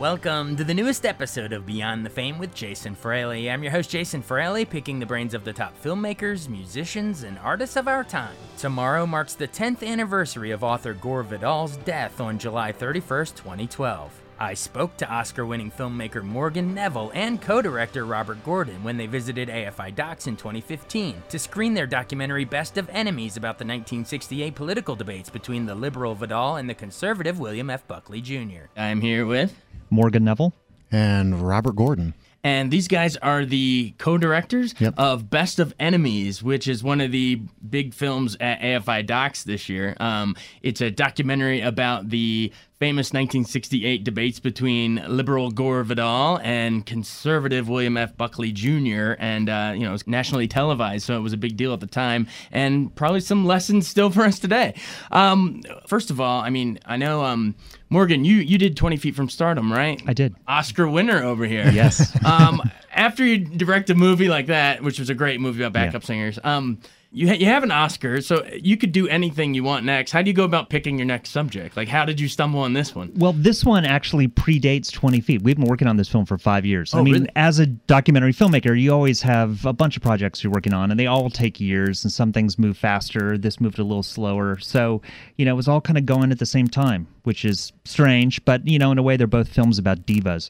Welcome to the newest episode of Beyond the Fame with Jason Fraley. I'm your host, Jason Fraley, picking the brains of the top filmmakers, musicians, and artists of our time. Tomorrow marks the 10th anniversary of author Gore Vidal's death on July 31st, 2012. I spoke to Oscar winning filmmaker Morgan Neville and co director Robert Gordon when they visited AFI Docs in 2015 to screen their documentary Best of Enemies about the 1968 political debates between the liberal Vidal and the conservative William F. Buckley Jr. I'm here with Morgan Neville. and Robert Gordon. And these guys are the co-directors Yep. of Best of Enemies, which is one of the big films at AFI Docs this year. Um, it's a documentary about the famous 1968 debates between liberal Gore Vidal and conservative William F. Buckley Jr. And uh, you know, it was nationally televised, so it was a big deal at the time, and probably some lessons still for us today. Um, first of all, I mean, I know um, Morgan, you you did 20 Feet from Stardom, right? I did. Oscar winner over here. Yes. um, after you direct a movie like that, which was a great movie about backup Yeah. singers, um, you ha- you have an Oscar, so you could do anything you want next. How do you go about picking your next subject? Like, how did you stumble on this one? Well, this one actually predates 20 Feet. We've been working on this film for five years. Oh, I mean, really? as a documentary filmmaker, you always have a bunch of projects you're working on, and they all take years, and some things move faster. This moved a little slower. So, you know, it was all kind of going at the same time, which is strange, but, you know, in a way, they're both films about divas.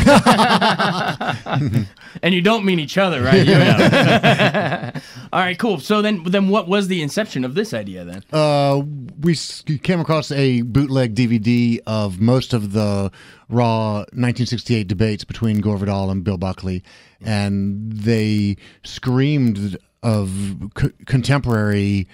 And you don't mean each other, right? You- All right, cool. So then, then what was the inception of this idea then? Uh, we came across a bootleg DVD of most of the raw 1968 debates between Gore Vidal and Bill Buckley, and they screamed of co- contemporary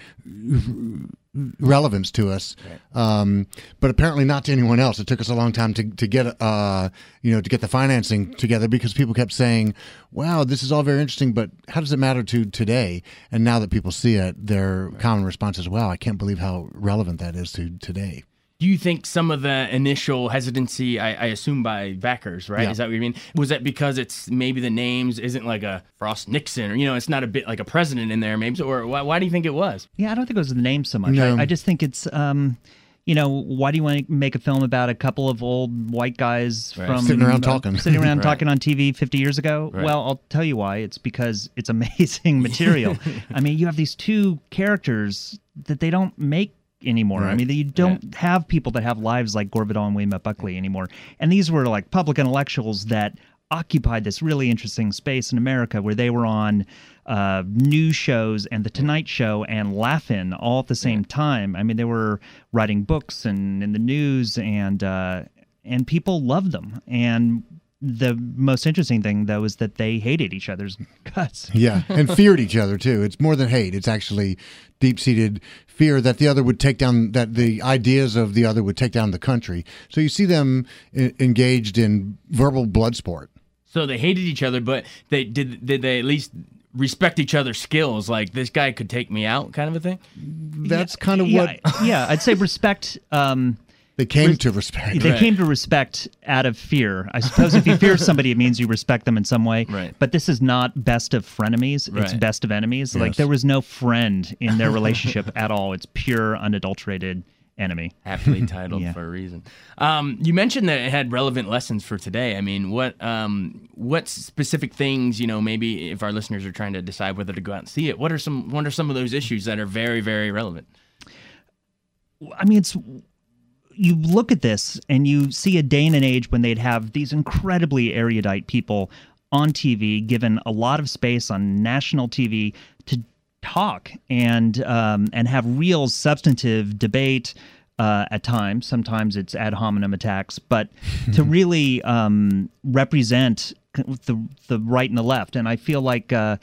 relevance to us, um, but apparently not to anyone else. It took us a long time to, to get, uh, you know, to get the financing together because people kept saying, "Wow, this is all very interesting, but how does it matter to today?" And now that people see it, their common response is, "Wow, I can't believe how relevant that is to today." Do you think some of the initial hesitancy, I, I assume by backers, right? Yeah. Is that what you mean? Was that because it's maybe the names isn't like a Frost Nixon, or you know, it's not a bit like a president in there, maybe? Or why, why do you think it was? Yeah, I don't think it was the name so much. No. I, I just think it's, um, you know, why do you want to make a film about a couple of old white guys Right. from Sitting around uh, talking. sitting around Right. talking on TV 50 years ago? Right. Well, I'll tell you why. It's because it's amazing material. I mean, you have these two characters that they don't make anymore. I Right. mean, you don't have people that have lives like Gore Vidal and William F. Buckley anymore. And these were like public intellectuals that occupied this really interesting space in America where they were on uh, news shows and The Tonight Show and Laugh-In all at the same time. I mean, they were writing books and in the news, and uh, and people loved them. And the most interesting thing, though, is that they hated each other's guts. Yeah, and feared each other too. It's more than hate. It's actually deep-seated fear that the other would take down that the ideas of the other would take down the country. So you see them engaged in verbal blood sport. So they hated each other, but they did. Did they at least respect each other's skills? Like this guy could take me out, kind of a thing. That's kind of yeah, what yeah, I'd say respect. Um, they came to respect. They Right. came to respect out of fear. I suppose if you fear somebody, it means you respect them in some way. Right. But this is not best of frenemies. Right. It's best of enemies. Like there was no friend in their relationship at all. It's pure, unadulterated enemy. Aptly titled Yeah. for a reason. Um, you mentioned that it had relevant lessons for today. I mean, what um, what specific things you know? Maybe if our listeners are trying to decide whether to go out and see it, what are some what are some of those issues that are very very relevant? I mean, it's you look at this and you see a day and an age when they'd have these incredibly erudite people on TV, given a lot of space on national TV to talk and um, and have real substantive debate. uh, at times. Sometimes it's ad hominem attacks, but to really um, represent the the right and the left, and I feel like. Uh,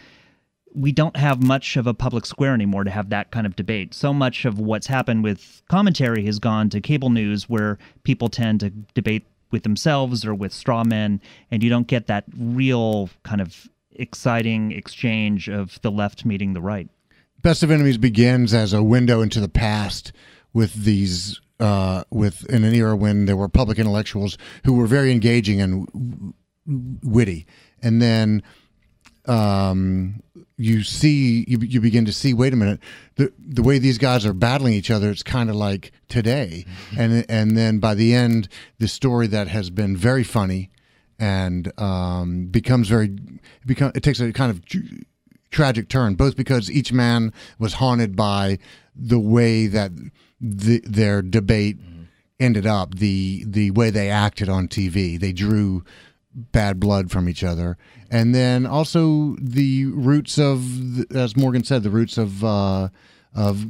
we don't have much of a public square anymore to have that kind of debate. So much of what's happened with commentary has gone to cable news where people tend to debate with themselves or with straw men, and you don't get that real kind of exciting exchange of the left meeting the right. Best of Enemies begins as a window into the past with these uh, with in an era when there were public intellectuals who were very engaging and witty, and then um, you see you, you begin to see wait a minute the the way these guys are battling each other it's kind of like today mm-hmm. and and then by the end the story that has been very funny and um, becomes very become it takes a kind of tragic turn both because each man was haunted by the way that the, their debate mm-hmm. ended up the the way they acted on TV they drew bad blood from each other, and then also the roots of, as Morgan said, the roots of uh, of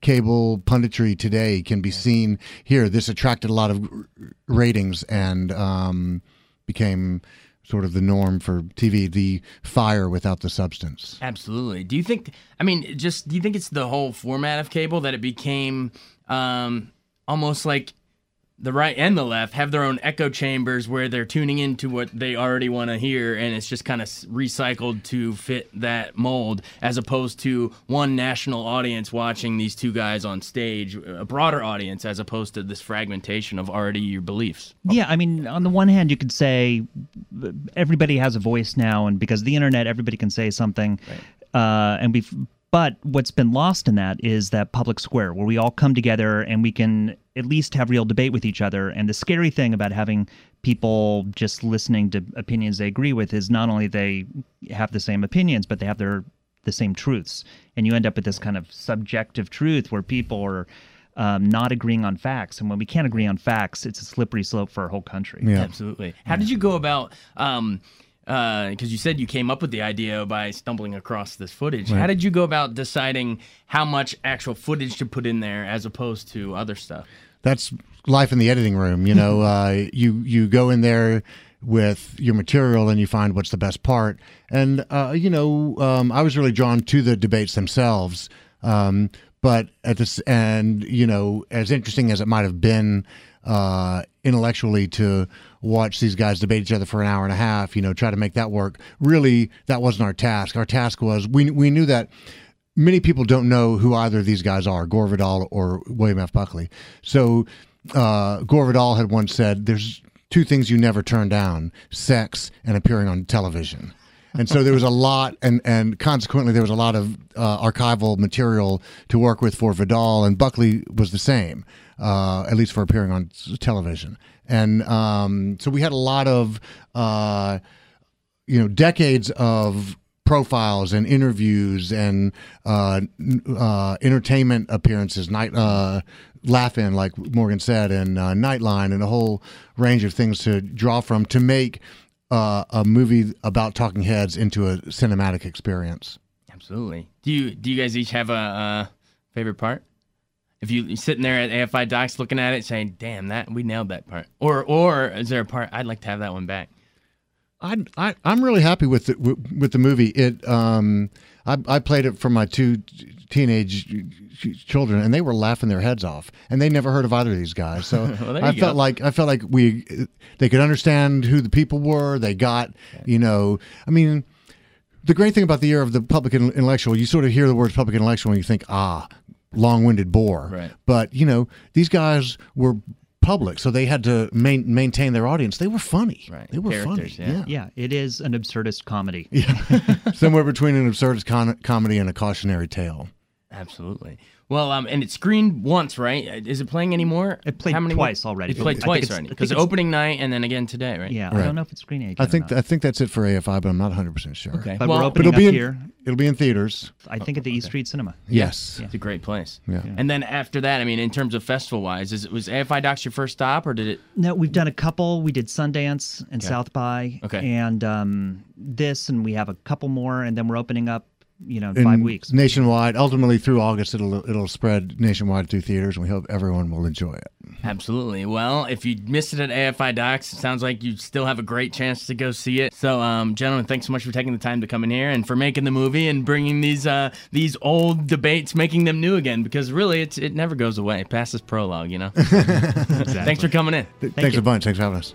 cable punditry today can be seen here. This attracted a lot of ratings and um, became sort of the norm for TV, the fire without the substance. Absolutely. Do you think, I mean, just do you think it's the whole format of cable that it became um, almost like the right and the left have their own echo chambers where they're tuning into what they already want to hear and it's just kind of recycled to fit that mold as opposed to one national audience watching these two guys on stage a broader audience as opposed to this fragmentation of already your beliefs yeah i mean on the one hand you could say everybody has a voice now and because of the internet everybody can say something right. Uh, and we've but what's been lost in that is that public square where we all come together and we can at least have real debate with each other. And the scary thing about having people just listening to opinions they agree with is not only they have the same opinions, but they have their the same truths. And you end up with this kind of subjective truth where people are um, not agreeing on facts. And when we can't agree on facts, it's a slippery slope for our whole country. Yeah. Absolutely. How did you go about um, because uh, you said you came up with the idea by stumbling across this footage. Right. How did you go about deciding how much actual footage to put in there as opposed to other stuff? That's life in the editing room. You know, uh, you you go in there with your material and you find what's the best part. And uh, you know, um, I was really drawn to the debates themselves. Um, but at this, and you know, as interesting as it might have been uh, intellectually to watch these guys debate each other for an hour and a half, you know, try to make that work. Really, that wasn't our task. Our task was we we knew that many people don't know who either of these guys are, Gore Vidal or William F. Buckley. So uh, Gore Vidal had once said, "There's two things you never turn down: sex and appearing on television." and so there was a lot, and and consequently there was a lot of uh, archival material to work with for Vidal, and Buckley was the same uh, at least for appearing on television. And um, so we had a lot of, uh, you know, decades of profiles and interviews and uh, uh, entertainment appearances, night uh, Laugh-In, like Morgan said, and uh, Nightline, and a whole range of things to draw from to make uh, a movie about talking heads into a cinematic experience. Absolutely. Do you do you guys each have a favorite part? If you, are sitting there at AFI Docs looking at it saying, "Damn, that we nailed that part," or or is there a part I'd like to have that one back? I, I I'm really happy with the with the movie. It um I I played it for my two teenage children and they were laughing their heads off and they never heard of either of these guys so well, i felt go. like i felt like we they could understand who the people were they got you know i mean the great thing about the year of the public intellectual you sort of hear the words public intellectual and you think ah long-winded bore. Right. But you know, these guys were public, so they had to main, maintain their audience. They were funny. Right. They were funny. Yeah. yeah. yeah. It is an absurdist comedy. Yeah. Somewhere between an absurdist con- comedy and a cautionary tale. Absolutely. Well, um, and it screened once, right? Is it playing anymore? It played How many twice more? already. It played twice already because opening night and then again today, right? Yeah, right. I don't know if it's screening. I think I think that's it for AFI, but I'm not 100 percent sure. Okay, but well, we're opening but it'll be in, here. It'll be in theaters. I think at the okay. East Street Cinema. Yes, yeah. it's a great place. Yeah. And then after that, I mean, in terms of festival wise, is it was AFI Docs your first stop, or did it? No, we've done a couple. We did Sundance and okay. South by. Okay. And um, this, and we have a couple more, and then we're opening up you know, in five weeks. nationwide. Ultimately, through August, it'll it'll spread nationwide through theaters, and we hope everyone will enjoy it. Absolutely. Well, if you missed it at AFI Docs, it sounds like you still have a great chance to go see it. So, um, gentlemen, thanks so much for taking the time to come in here and for making the movie and bringing these uh, these old debates, making them new again. Because really, it's it never goes away. Past this prologue, you know. Thanks for coming in. Th- Thanks you. a bunch. Thanks for having us.